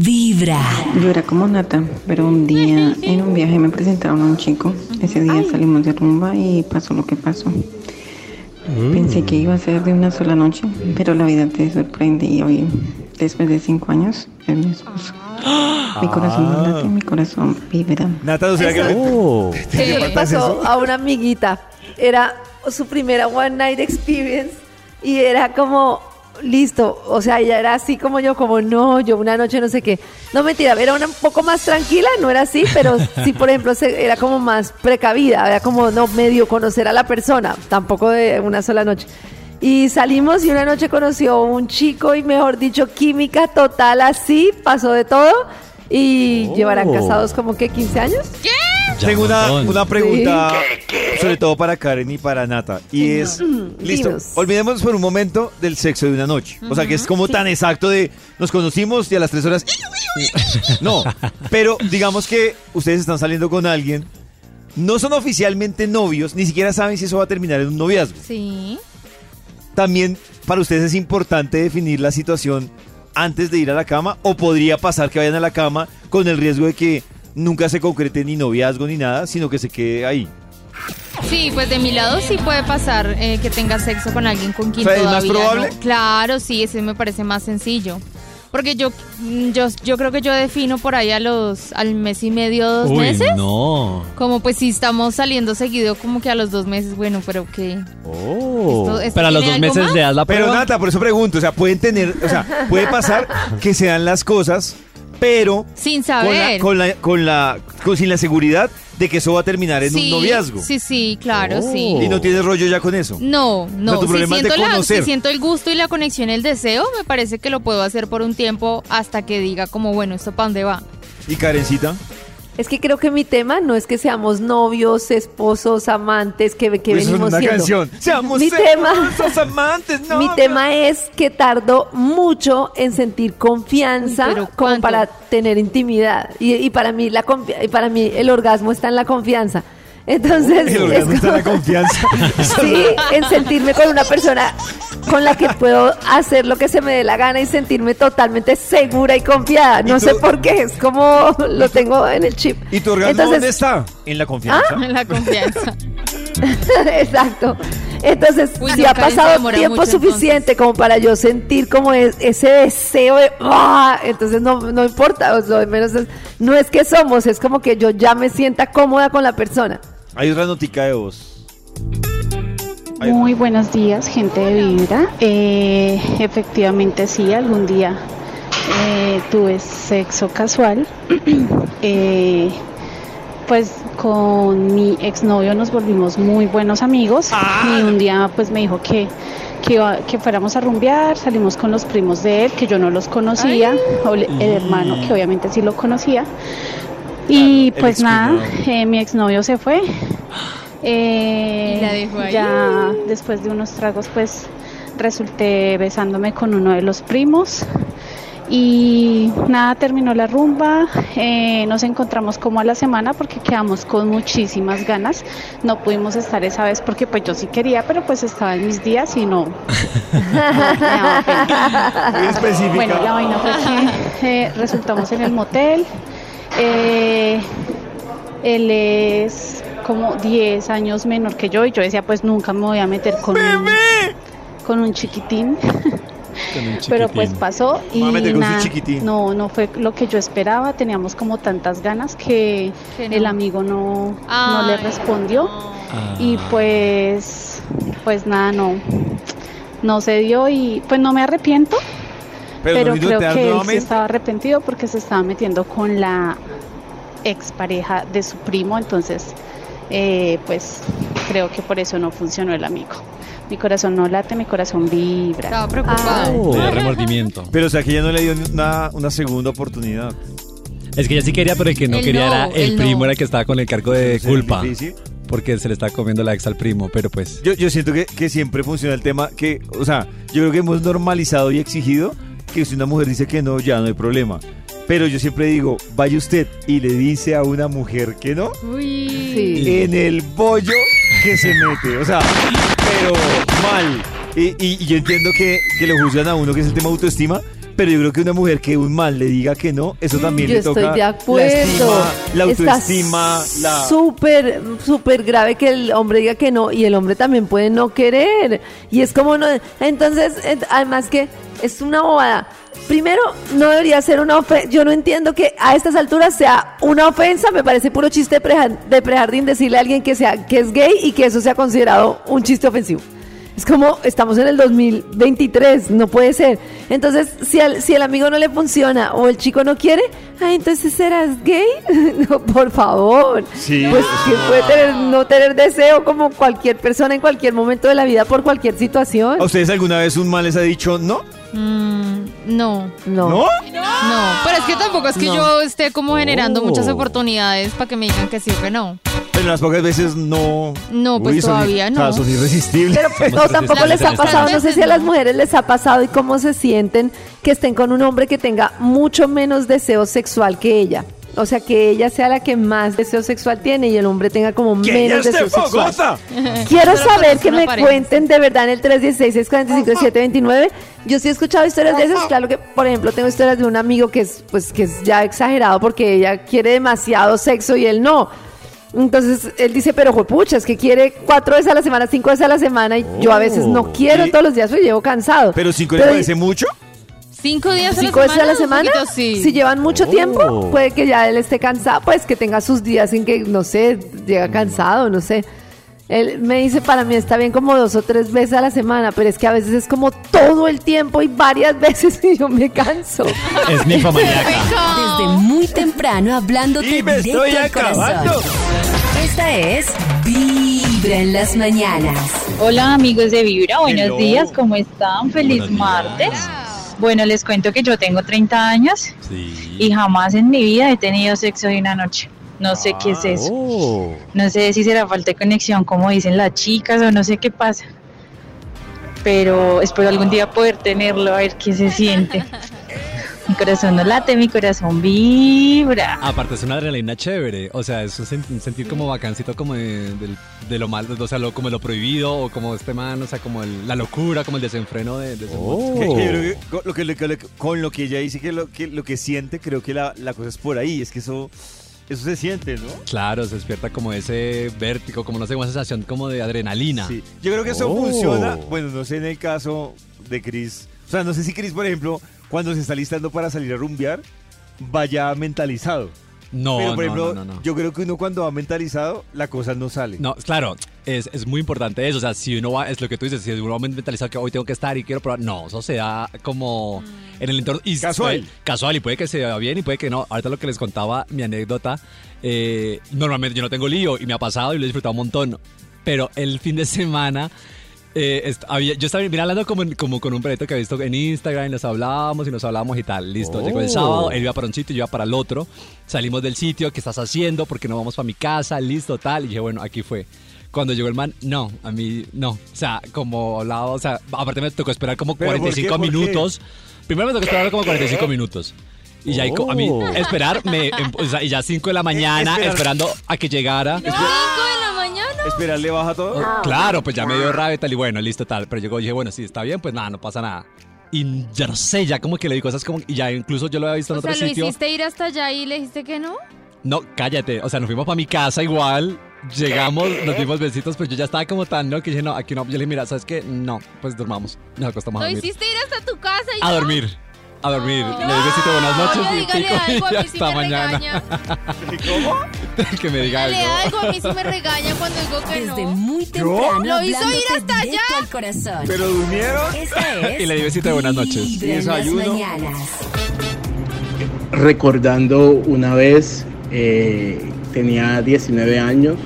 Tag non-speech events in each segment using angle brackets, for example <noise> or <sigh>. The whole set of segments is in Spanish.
Vibra. Yo era como Nata, pero un día en un viaje me presentaron a un chico. Ese día salimos de rumba y pasó lo que pasó. Pensé que iba a ser de una sola noche, pero la vida te sorprende y hoy, después de cinco años, es mi esposo. Mi corazón no late, mi corazón vibra. Nata, ¿no será que Oh. <laughs> le pasó a una amiguita. Era su primera one night experience y era como listo, o sea, ella era así como yo, como no, yo una noche no sé qué. No mentira, era una un poco más tranquila, no era así, pero sí, por ejemplo, se- era como más precavida, era como no medio conocer a la persona, tampoco de una sola noche. Y salimos y una noche conoció un chico y mejor dicho, química total así, pasó de todo. Y Oh. llevarán casados como que 15 años. Ya Tengo un una, una pregunta, sobre todo para Karen y para Nata. Y es, listo, Dinos. olvidemos por un momento del sexo de una noche. O sea, que es como tan exacto de nos conocimos y a las tres horas... No, pero digamos que ustedes están saliendo con alguien, no son oficialmente novios, ni siquiera saben si eso va a terminar en un noviazgo. Sí. También para ustedes es importante definir la situación antes de ir a la cama o podría pasar que vayan a la cama con el riesgo de que nunca se concrete ni noviazgo ni nada, sino que se quede ahí. Sí, pues de mi lado sí puede pasar eh, que tenga sexo con alguien con quien O sea, ¿es más todavía probable? no. Claro, sí, ese me parece más sencillo. Porque yo, mm, yo, yo creo que yo defino por ahí a los, al mes y medio, dos Uy, meses. no. Como pues si estamos saliendo seguido, como que a los dos meses, bueno, pero que... Oh. Esto- esto Pero a los dos meses más. le das la Pero prueba. Nata, por eso pregunto, o sea, pueden tener, o sea, puede pasar que se dan las cosas, pero Sin con la, saber. con la, con la, con- sin la seguridad de que eso va a terminar en sí, un noviazgo. Sí, sí, claro, Oh. sí. Y no tienes rollo ya con eso. No, no. tu si, problema es de siento la- si siento el gusto y la conexión, el deseo, me parece que lo puedo hacer por un tiempo hasta que diga como, bueno, ¿esto para dónde va? Y Karencita, Es que creo que mi tema no es que seamos novios, esposos, amantes, que, que eso es venimos una siendo. canción. Seamos Mi tema- amantes, <laughs> no. Mi tema es que tardo mucho en sentir confianza Uy, como ¿cuánto? para tener intimidad. Y, y para mí la confi- y para mí el orgasmo está en la confianza. Entonces, El es orgasmo está en la confianza. <laughs> sí, en sentirme con una persona con la que puedo hacer lo que se me dé la gana y sentirme totalmente segura y confiada. No ¿Y sé por qué, es como lo tengo en el chip. ¿Y tu orgasmo Entonces- dónde está? En la confianza. La confianza. <laughs> Exacto. Entonces, Uy, si no, ha pasado tiempo mucho, suficiente como para yo sentir como es- ese deseo de ¡ah! entonces no, no importa, o sea, al menos es- no es que somos, es como que yo ya me sienta cómoda con la persona. Hay otra notica de voz. Muy buenos días, gente de Vibra. Eh, efectivamente, sí, algún día eh, tuve sexo casual. <clears throat> Eh, pues con mi exnovio nos volvimos muy buenos amigos y un día pues me dijo que, que, iba- que fuéramos a rumbear, salimos con los primos de él, que yo no los conocía, o el hermano que obviamente sí lo conocía. Y pues nada, eh, mi exnovio se fue. Eh, ¿Y la dejó ahí? Ya después de unos tragos, pues resulté besándome con uno de los primos. Y nada, terminó la rumba. eh, nos encontramos como a la semana porque quedamos con muchísimas ganas. No pudimos estar esa vez porque pues yo sí quería, pero pues estaba en mis días y no. <laughs> no. Muy específica. Bueno, la vaina fue que eh, resultamos en el motel. Eh, él es como 10 años menor que yo y yo decía, pues nunca me voy a meter con un, con un chiquitín. Con un <laughs> Pero pues pasó y nada, no, no fue lo que yo esperaba. Teníamos como tantas ganas que Que no. el amigo no, no le respondió. Ah. Y pues, pues nada, no, no se dio y pues no me arrepiento, pero, creo que él sí nuevamente. estaba arrepentido porque se estaba metiendo con la expareja de su primo, entonces eh, pues creo que por eso no funcionó el amigo. Mi corazón no late, mi corazón vibra. Estaba preocupada. Le dio remordimiento. Pero o sea que ya no le dio una, una segunda oportunidad. Es que ella sí quería, pero el que no Él quería no, era el él primo, no. era el que estaba con el cargo de Entonces, culpa. difícil. Porque se le está comiendo la ex al primo, pero pues. Yo, yo siento que, que siempre funciona el tema que, o sea, yo creo que hemos normalizado y exigido que si una mujer dice que no, ya no hay problema. Pero yo siempre digo, vaya usted y le dice a una mujer que no, Uy. Sí. en el bollo que se mete. O sea, pero mal. Y, y- y yo entiendo que, que lo juzgan a uno, que es el tema autoestima, Pero yo creo que una mujer que un mal le diga que no, eso también Yo le toca estoy de la acuerdo. estima, la Está autoestima, la... Súper, súper grave que el hombre diga que no y el hombre también puede no querer. Y es como no. Entonces, ent- además que es una bobada. Primero, no debería ser una ofensa. Yo no entiendo que a estas alturas sea una ofensa. Me parece puro chiste de, preja- de prejardín decirle a alguien que, sea, que es gay y que eso sea considerado un chiste ofensivo. Es como estamos en el 2023, no puede ser. Entonces, si, al- si el amigo no le funciona o el chico no quiere, ah, entonces serás gay. <laughs> no, por favor. Sí, Pues que puede tener, no tener deseo como cualquier persona en cualquier momento de la vida por cualquier situación. ¿A ustedes alguna vez un mal les ha dicho no? Mm, no. No. ¿No? No, pero es que tampoco es que No. yo esté como generando Oh. muchas oportunidades para que me digan que sí o que no. Pero las pocas veces no... No, pues son- todavía no. o sea, son irresistibles. Pero pues, no, tampoco les ha pasado, no. sé si a las mujeres les ha pasado y cómo se sienten que estén con un hombre que tenga mucho menos deseo sexual que ella. O sea, que ella sea la que más deseo sexual tiene y el hombre tenga como ¡Que ella menos deseo sexual. fogosa! Quiero Pero saber que una me pareja. cuenten de verdad en el 316-645-729. Yo sí he escuchado historias de esas. Claro que, por ejemplo, tengo historias de un amigo que es, pues, que es ya exagerado porque ella quiere demasiado sexo y él no. Entonces él dice, pero pucha, es que quiere cuatro veces a la semana, cinco veces a la semana y yo a veces no Oh. quiero Y- todos los días, pues llevo cansado. Pero cinco le parece mucho. ¿Cinco días cinco a la veces a la semana? semana. Un poquito sí. Si llevan mucho Oh. tiempo, puede que ya él esté cansado, pues que tenga sus días en que, no sé, llega cansado, no sé. Él me dice, para mí está bien como dos o tres veces a la semana, pero es que a veces es como todo el tiempo y varias <laughs> veces y yo me canso. Es ninfomaniaca. Desde muy temprano hablándote Y me directo estoy al corazón. Esta es Vibra en las mañanas. Hola amigos de Vibra, buenos Hello. días, ¿cómo están? Feliz Buenos días. martes. Bueno, les cuento que yo tengo 30 años Sí. y jamás en mi vida he tenido sexo de una noche. No sé qué es eso. Oh. No sé si será falta de conexión, como dicen las chicas, o no sé qué pasa. Pero espero algún día poder tenerlo, a ver qué se siente. <laughs> Mi corazón no late, mi corazón vibra. Aparte es una adrenalina chévere, o sea, es un, sen- un sentir como bacancito como de, lo mal, o sea, lo, como lo prohibido o como este man, o sea, como el- la locura, como el desenfreno de, de. Que- que que con lo que, lo que- con lo que ella dice que lo que, lo que siente, creo que la, la cosa es por ahí. Es que eso, eso se siente, ¿no? Claro, se despierta como ese vértigo, como no sé, una sensación como de adrenalina. Sí. Yo creo que eso Oh. funciona. Bueno, no sé en el caso de Chris. O sea, no sé si Chris, por ejemplo, cuando se está listando para salir a rumbear, vaya mentalizado. No, Pero, por no, ejemplo, no, no, no. yo creo que uno cuando va mentalizado, la cosa no sale. No, claro, es, es muy importante eso. O sea, si uno va, es lo que tú dices, si uno va mentalizado que hoy tengo que estar y quiero probar, no, eso se da como en el entorno. Y Casual. puede- casual, y puede que se vea bien y puede que no. Ahorita lo que les contaba, mi anécdota, eh, normalmente yo no tengo lío y me ha pasado y lo he disfrutado un montón. Pero el fin de semana. Eh, est- había- yo estaba mira, hablando como, en- como con un perrito que he visto en Instagram y nos hablábamos y nos hablábamos y tal. Listo, llegó el Oh. sábado, él iba para un sitio y yo iba para el otro. Salimos del sitio, ¿qué estás haciendo? ¿Por qué no vamos para mi casa? Listo, tal. Y dije, bueno, aquí fue. Cuando llegó el man, no, a mí no. O sea, como hablaba, o sea, aparte me tocó esperar como ¿Pero por 45 qué? ¿Por qué? minutos. Primero me tocó esperar como 45 minutos. Y ya ahí co- a mí Oh. esperar, me, em- o sea, y ya 5 de la mañana esperar. esperando a que llegara. ¿Cinco mañana? Esperarle baja todo. Oh, Claro, pues ya me dio rabia y tal, y bueno, listo, tal. Pero llegó y dije, bueno, sí, está bien, pues nada, no pasa nada. Y ya no sé, ya como que le di cosas como. Y ya incluso yo lo había visto en O otro sea, ¿lo sitio. hiciste ir hasta allá y le dijiste que no? No, cállate. O sea, nos fuimos para mi casa igual. Llegamos, nos dimos besitos, pero yo ya estaba como tan, ¿no? Que dije, no, aquí no. Yo le dije, mira, ¿sabes qué? No, pues dormamos. Nos acostamos a ¿Lo dormir. hiciste ir hasta tu casa y A ya? dormir. A dormir. No. Le di besito, buenas noches No, y dígale pico, y algo, a ya mí sí hasta me mañana. regaña. ¿Cómo? <laughs> que me diga Dígale algo. algo, a mí sí me regaña cuando digo que Desde no. muy temprano Lo hizo ir hasta allá. al corazón. ¿Pero durmieron? Esta es <laughs> Y le di besito de buenas noches. Las Desayuno. recordando una vez, eh, tenía 19 años,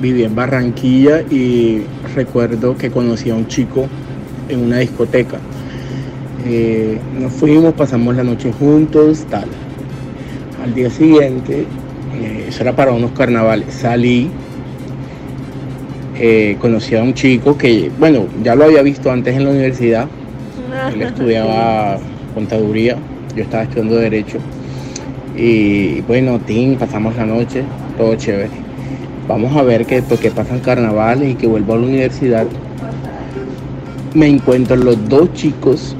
vivía en Barranquilla y recuerdo que conocí a un chico en una discoteca. Eh, nos fuimos, pasamos la noche juntos, tal. Al día siguiente, eh, eso era para unos carnavales, salí, eh, conocí a un chico que, bueno, ya lo había visto antes en la universidad, él <laughs> estudiaba contaduría, yo estaba estudiando derecho. Y bueno, Tim, pasamos la noche, todo chévere. Vamos a ver que porque pasan carnavales y que vuelvo a la universidad, me encuentro los dos chicos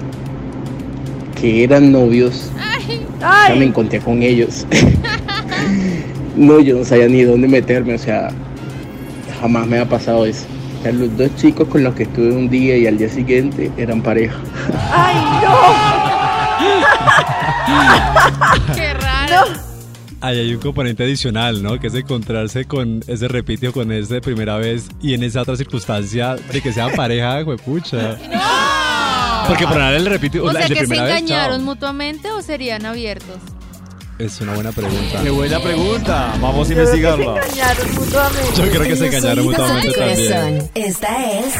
que eran novios, ya me Ay, encontré con ellos. <laughs> no, yo no sabía ni dónde meterme, o sea, jamás me ha pasado eso. O sea, los dos chicos con los que estuve un día y al día siguiente eran pareja. ay, no. <laughs> Qué raro. Ahí hay un componente adicional, ¿no? Que es encontrarse con ese repite o con ese de primera vez y en esa otra circunstancia de que sean pareja, <laughs> juepucha. Porque por nada el repite O sea de que se primera vez, engañaron mutuamente o serían abiertos. Es una buena pregunta. Qué buena pregunta. Vamos a Yo creo que se investigarla. engañaron mutuamente. Yo creo que se engañaron mutuamente también. Esta es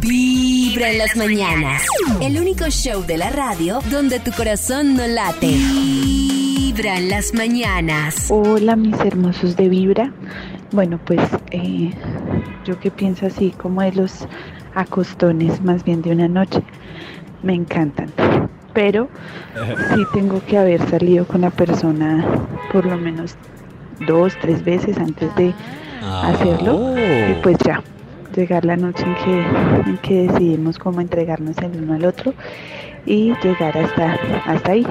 Vibra en las mañanas. El único show de la radio donde tu corazón no late. Vibra en las mañanas. Hola mis hermosos de Vibra. Bueno, pues eh, yo que pienso así como de los acostones más bien de una noche, me encantan. Pero <laughs> sí tengo que haber salido con la persona por lo menos dos, tres veces antes de hacerlo. Oh. Y pues ya, llegar la noche en que, en que decidimos cómo entregarnos el uno al otro y llegar hasta, hasta ahí.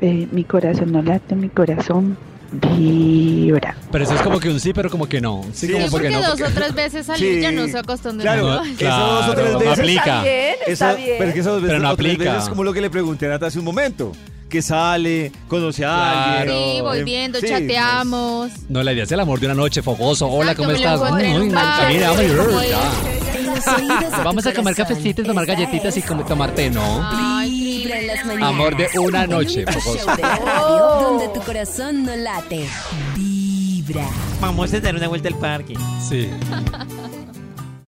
Eh, mi corazón no late, mi corazón vibra. Pero eso es como que un sí, pero como que no. Sí, Sí, como porque porque no. dos o tres veces salir Sí. ya no se acostumbran. Claro, Ay, esas dos o tres Claro, veces. aplica. Está bien, está bien. pero es que esas dos Pero veces, no veces es como lo que le pregunté a Nata hace un momento. Que sale, conoce a alguien. Sí, voy eh, viendo, sí, chateamos. No, la idea es el amor de una noche, fogoso. Hola, Exacto, ¿cómo estás? vamos, como a tomar corazón. cafecitos, tomar galletitas y es como tomar té, ¿no? Ay, Vibra en las mañanas. Amor de una noche, El único fogoso. show de la radio donde tu corazón no late. Vibra. Vamos a dar una vuelta al parque. Sí.